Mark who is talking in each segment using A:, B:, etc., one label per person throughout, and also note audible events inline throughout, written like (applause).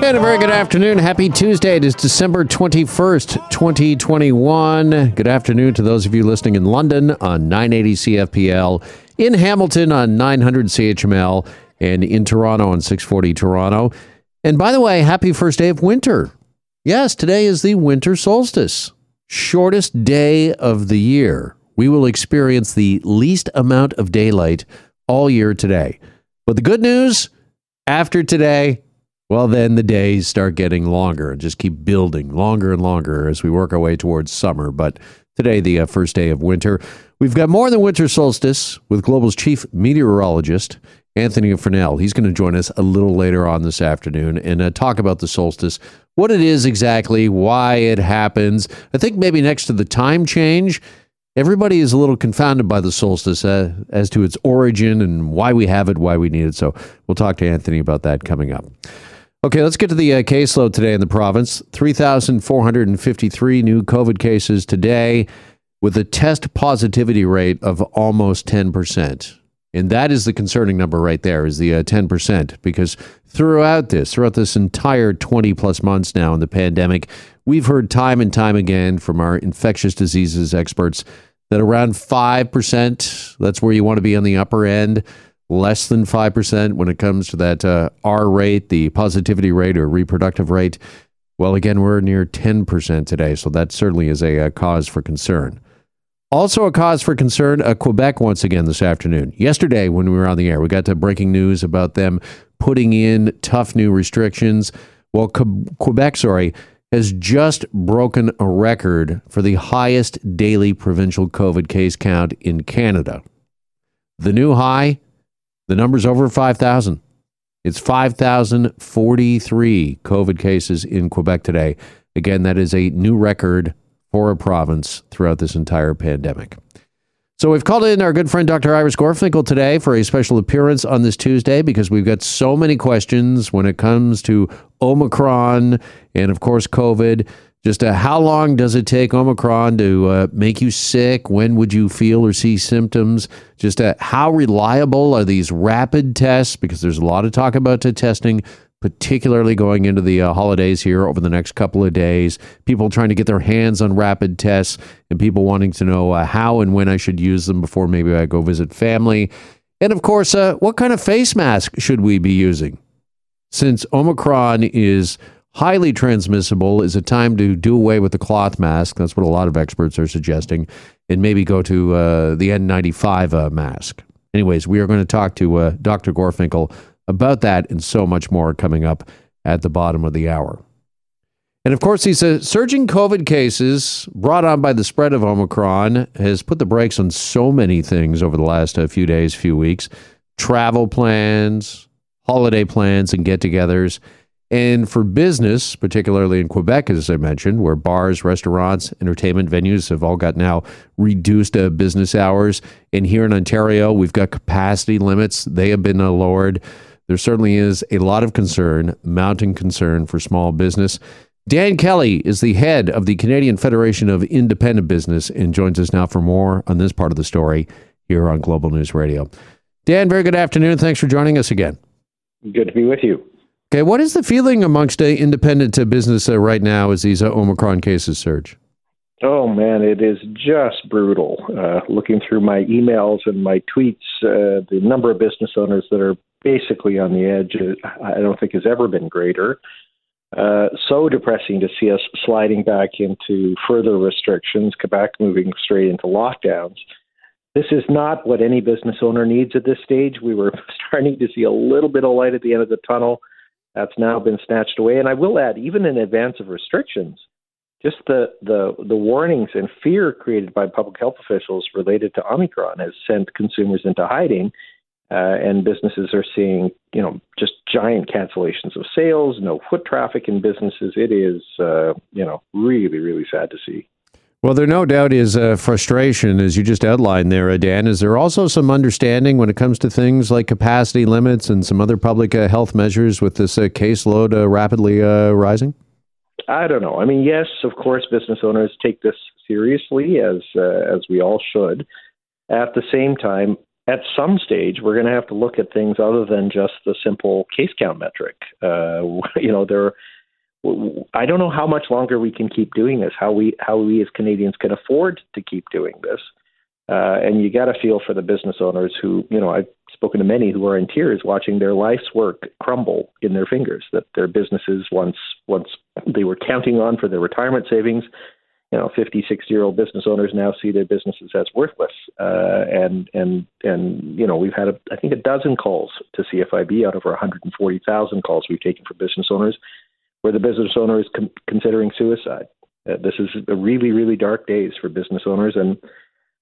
A: And a very good afternoon. Happy Tuesday. It is December 21st, 2021. Good afternoon to those of you listening in London on 980 CFPL, in Hamilton on 900 CHML, and in Toronto on 640 Toronto. And by the way, happy first day of winter. Yes, today is the winter solstice, shortest day of the year. We will experience the least amount of daylight all year today. But the good news after today, well, then the days start getting longer and just keep building longer and longer as we work our way towards summer. But today, the uh, first day of winter, we've got more than winter solstice with Global's chief meteorologist, Anthony Farnell. He's going to join us a little later on this afternoon and uh, talk about the solstice, what it is exactly, why it happens. I think maybe next to the time change, everybody is a little confounded by the solstice uh, as to its origin and why we have it, why we need it. So we'll talk to Anthony about that coming up. Okay, let's get to the uh, caseload today in the province. 3,453 new COVID cases today with a test positivity rate of almost 10%. And that is the concerning number right there is the uh, 10% because throughout this, throughout this entire 20 plus months now in the pandemic, we've heard time and time again from our infectious diseases experts that around 5%, that's where you want to be on the upper end less than 5% when it comes to that uh, R rate, the positivity rate or reproductive rate. Well, again, we're near 10% today, so that certainly is a, a, cause for concern. Also, a cause for concern, uh, Quebec once again this afternoon. Yesterday, when we were on the air, we got to breaking news about them putting in tough new restrictions. Well, Quebec, sorry, has just broken a record for the highest daily provincial COVID case count in Canada. The new high, the number's over 5,000. It's 5,043 COVID cases in Quebec today. Again, that is a new record for a province throughout this entire pandemic. So we've called in our good friend Dr. Iris Gorfinkel today for a special appearance on this Tuesday because we've got so many questions when it comes to Omicron and, of course, COVID. Just uh, how long does it take Omicron to uh, make you sick? When would you feel or see symptoms? Just uh, how reliable are these rapid tests? Because there's a lot of talk about testing, particularly going into the uh, holidays here over the next couple of days. People trying to get their hands on rapid tests and people wanting to know uh, how and when I should use them before maybe I go visit family. And of course, uh, what kind of face mask should we be using? Since Omicron is highly transmissible is a time to do away with the cloth mask. That's what a lot of experts are suggesting, and maybe go to uh, the N95 uh, mask. Anyways, we are going to talk to uh, Dr. Gorfinkel about that and so much more coming up at the bottom of the hour. And of course, these uh, surging COVID cases brought on by the spread of Omicron has put the brakes on so many things over the last uh, few days, few weeks. Travel plans, holiday plans, and get togethers. And for business, particularly in Quebec, as I mentioned, where bars, restaurants, entertainment venues have all got now reduced uh, business hours. And here in Ontario, we've got capacity limits. They have been uh, lowered. There certainly is a lot of concern, mounting concern for small business. Dan Kelly is the head of the Canadian Federation of Independent Business and joins us now for more on this part of the story here on Global News Radio. Dan, very good afternoon. Thanks for joining us again.
B: Good to be with you.
A: Okay, what is the feeling amongst uh, independent uh, business uh, right now as these uh, Omicron cases surge?
B: Oh man, it is just brutal. Uh, looking through my emails and my tweets, uh, the number of business owners that are basically on the edge, I don't think has ever been greater. so depressing to see us sliding back into further restrictions, Quebec moving straight into lockdowns. This is not what any business owner needs at this stage. We were (laughs) starting to see a little bit of light at the end of the tunnel that's now been snatched away. And I will add, even in advance of restrictions, just the, the, the warnings and fear created by public health officials related to Omicron has sent consumers into hiding. Uh, and businesses are seeing, you know, just giant cancellations of sales, no foot traffic in businesses. It is, uh, you know, really, really sad to see.
A: Well, there no doubt is uh, frustration, as you just outlined there, uh, Dan. Is there also some understanding when it comes to things like capacity limits and some other public uh, health measures with this uh, caseload uh, rapidly rising?
B: I don't know. I mean, yes, of course, business owners take this seriously, as as we all should. At the same time, at some stage, we're going to have to look at things other than just the simple case count metric. (laughs) You know, there. I don't know how much longer we can keep doing this. How we how we as Canadians can afford to keep doing this. Uh, and you got to feel for the business owners who, you know, I've spoken to many who are in tears watching their life's work crumble in their fingers. That their businesses once once they were counting on for their retirement savings you know, 50, 60 year old business owners now see their businesses as worthless. Uh, and, and, and, you know, we've had, a, I think, a dozen calls to CFIB out of our 140,000 calls we've taken for business owners where the business owner is con- considering suicide. Uh, this is a really, really dark days for business owners. And,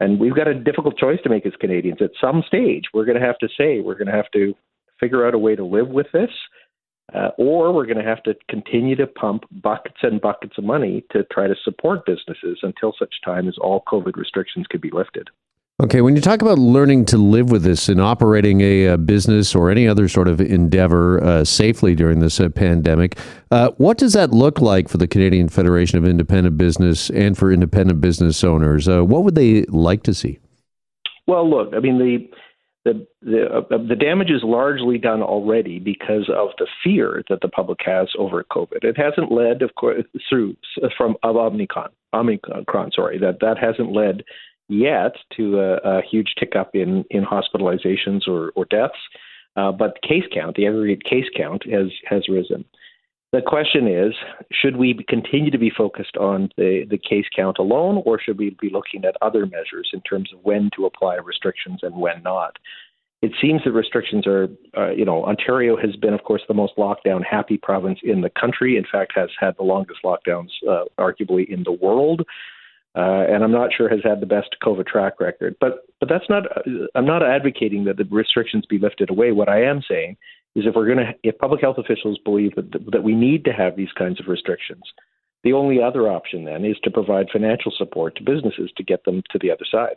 B: and we've got a difficult choice to make as Canadians. At some stage, we're going to have to say, we're going to have to figure out a way to live with this uh, or we're going to have to continue to pump buckets and buckets of money to try to support businesses until such time as all COVID restrictions could be lifted.
A: Okay, when you talk about learning to live with this and operating a, a business or any other sort of endeavor uh, safely during this uh, pandemic, uh, what does that look like for the Canadian Federation of Independent Business and for independent business owners? Uh, what would they like to see?
B: Well, look, I mean, the the the, uh, the damage is largely done already because of the fear that the public has over COVID. It hasn't led, of course, through from of Omicron. Omicron, sorry, that that hasn't led yet to a, a huge tick up in in hospitalizations or or deaths. Uh, but case count, the aggregate case count, has has risen. The question is, should we continue to be focused on the, the case count alone, or should we be looking at other measures in terms of when to apply restrictions and when not? It seems that restrictions are, uh, you know, Ontario has been, of course, the most lockdown happy province in the country. In fact, has had the longest lockdowns, uh, arguably, in the world. Uh, and I'm not sure has had the best COVID track record. But but that's not. Uh, I'm not advocating that the restrictions be lifted away. What I am saying is if we're going to, if public health officials believe that, that we need to have these kinds of restrictions, the only other option then is to provide financial support to businesses to get them to the other side.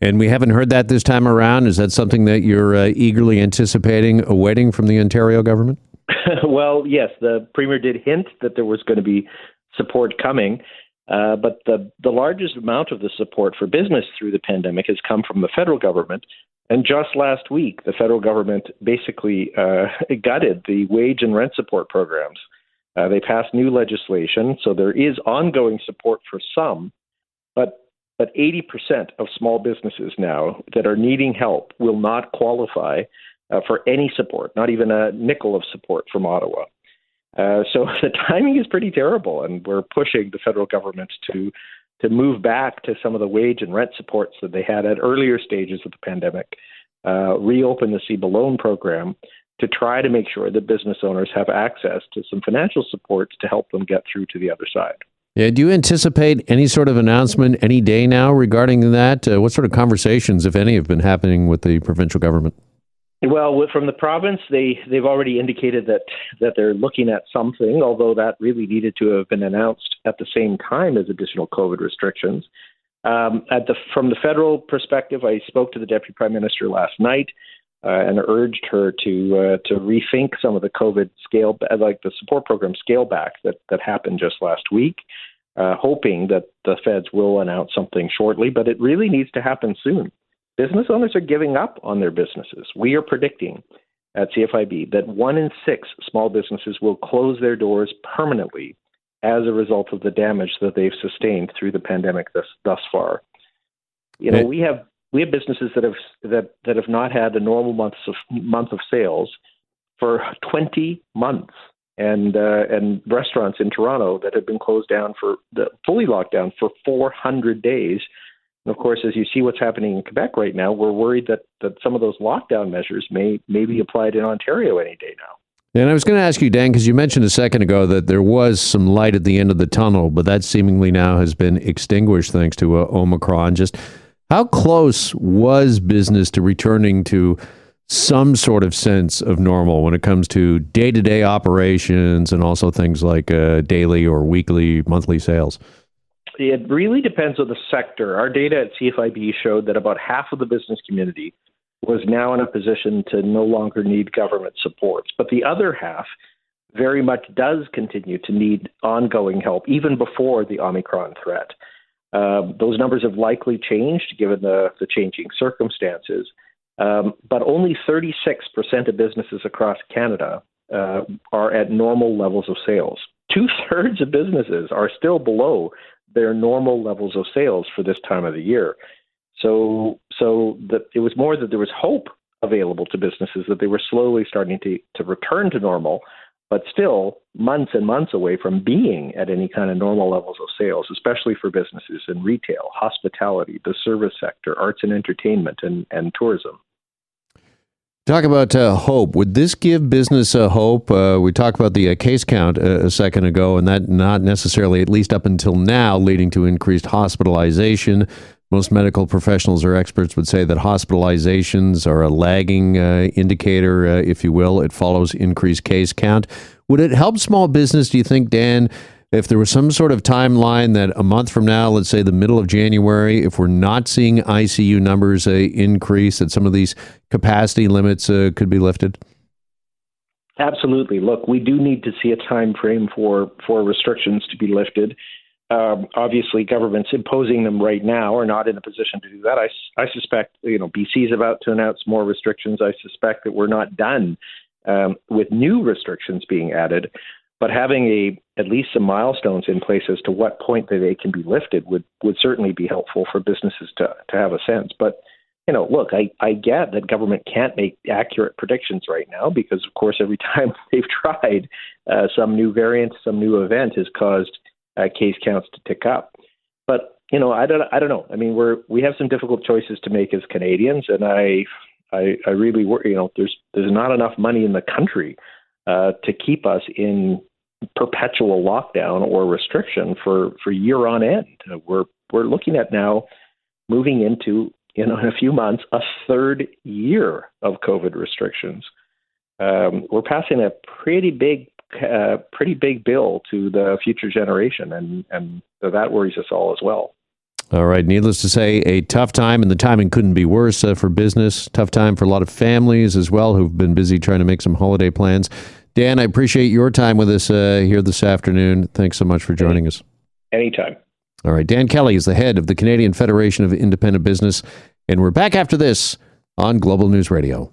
A: And we haven't heard that this time around. Is that something that you're uh, eagerly anticipating, awaiting from the Ontario government? (laughs)
B: well, yes, the premier did hint that there was going to be support coming. Uh, but the, the largest amount of the support for business through the pandemic has come from the federal government. And just last week, the federal government basically uh, (laughs) gutted the wage and rent support programs. Uh, they passed new legislation, so there is ongoing support for some, but but 80% of small businesses now that are needing help will not qualify uh, for any support, not even a nickel of support from Ottawa. Uh, so (laughs) the timing is pretty terrible, and we're pushing the federal government to to move back to some of the wage and rent supports that they had at earlier stages of the pandemic, uh, reopen the CEBA loan program to try to make sure that business owners have access to some financial supports to help them get through to the other side.
A: Yeah, do you anticipate any sort of announcement any day now regarding that? Uh, what sort of conversations, if any, have been happening with the provincial government?
B: Well, from the province, they they've already indicated that that they're looking at something, although that really needed to have been announced at the same time as additional COVID restrictions. Um, at the from the federal perspective, I spoke to the deputy prime minister last night uh, and urged her to uh, to rethink some of the COVID scale, like the support program scale back that that happened just last week. Uh, hoping that the feds will announce something shortly, but it really needs to happen soon business owners are giving up on their businesses. We are predicting at CFIB that one in six small businesses will close their doors permanently as a result of the damage that they've sustained through the pandemic thus, thus far. You know, we have we have businesses that have that that have not had a normal month of month of sales for 20 months, and uh, and restaurants in Toronto that have been closed down for the fully locked down for 400 days and of course, as you see what's happening in Quebec right now, we're worried that, that some of those lockdown measures may, may be applied in Ontario any day now.
A: And I was going to ask you, Dan, because you mentioned a second ago that there was some light at the end of the tunnel, but that seemingly now has been extinguished thanks to uh, Omicron. Just how close was business to returning to some sort of sense of normal when it comes to day to day operations and also things like uh, daily or weekly, monthly sales?
B: It really depends on the sector. Our data at CFIB showed that about half of the business community was now in a position to no longer need government supports. But the other half very much does continue to need ongoing help, even before the Omicron threat. Uh, those numbers have likely changed given the, the changing circumstances. Um, but only 36% of businesses across Canada uh, are at normal levels of sales. Two thirds of businesses are still below their normal levels of sales for this time of the year. So, so that it was more that there was hope available to businesses that they were slowly starting to, to return to normal, but still months and months away from being at any kind of normal levels of sales, especially for businesses in retail, hospitality, the service sector, arts and entertainment, and, and tourism.
A: Talk about uh, hope. Would this give business a hope? Uh, we talked about the uh, case count a, uh, a second ago, and that not necessarily, at least up until now, leading to increased hospitalization. Most medical professionals or experts would say that hospitalizations are a lagging uh, indicator, uh, if you will. It follows increased case count. Would it help small business, do you think, Dan, if there was some sort of timeline that a month from now, let's say the middle of January, if we're not seeing ICU numbers uh, increase, that some of these capacity limits uh, could be lifted?
B: Absolutely. Look, we do need to see a time frame for for restrictions to be lifted. Um, obviously, governments imposing them right now are not in a position to do that. I, I suspect, you know, BC is about to announce more restrictions. I suspect that we're not done um, with new restrictions being added. But having a at least some milestones in place as to what point that they can be lifted would would certainly be helpful for businesses to to have a sense. But you know, look, I, I get that government can't make accurate predictions right now because, of course, every (laughs) time they've tried, uh, some new variant, some new event has caused uh, case counts to tick up. But you know, I don't, I don't know. I mean, we're we have some difficult choices to make as Canadians, and I, I, I really worry. You know, there's there's not enough money in the country uh, to keep us in perpetual lockdown or restriction for, for year on end. We're we're looking at now moving into you know in a few months a third year of COVID restrictions. Um, we're passing a pretty big uh, pretty big bill to the future generation, and and that worries us all as well.
A: All right. Needless to say, a tough time, and the timing couldn't be worse uh, for business. Tough time for a lot of families as well who've been busy trying to make some holiday plans. Dan, I appreciate your time with us uh, here this afternoon. Thanks so much for joining us.
B: Anytime.
A: All right. Dan Kelly is the head of the Canadian Federation of Independent Business. And we're back after this on Global News Radio.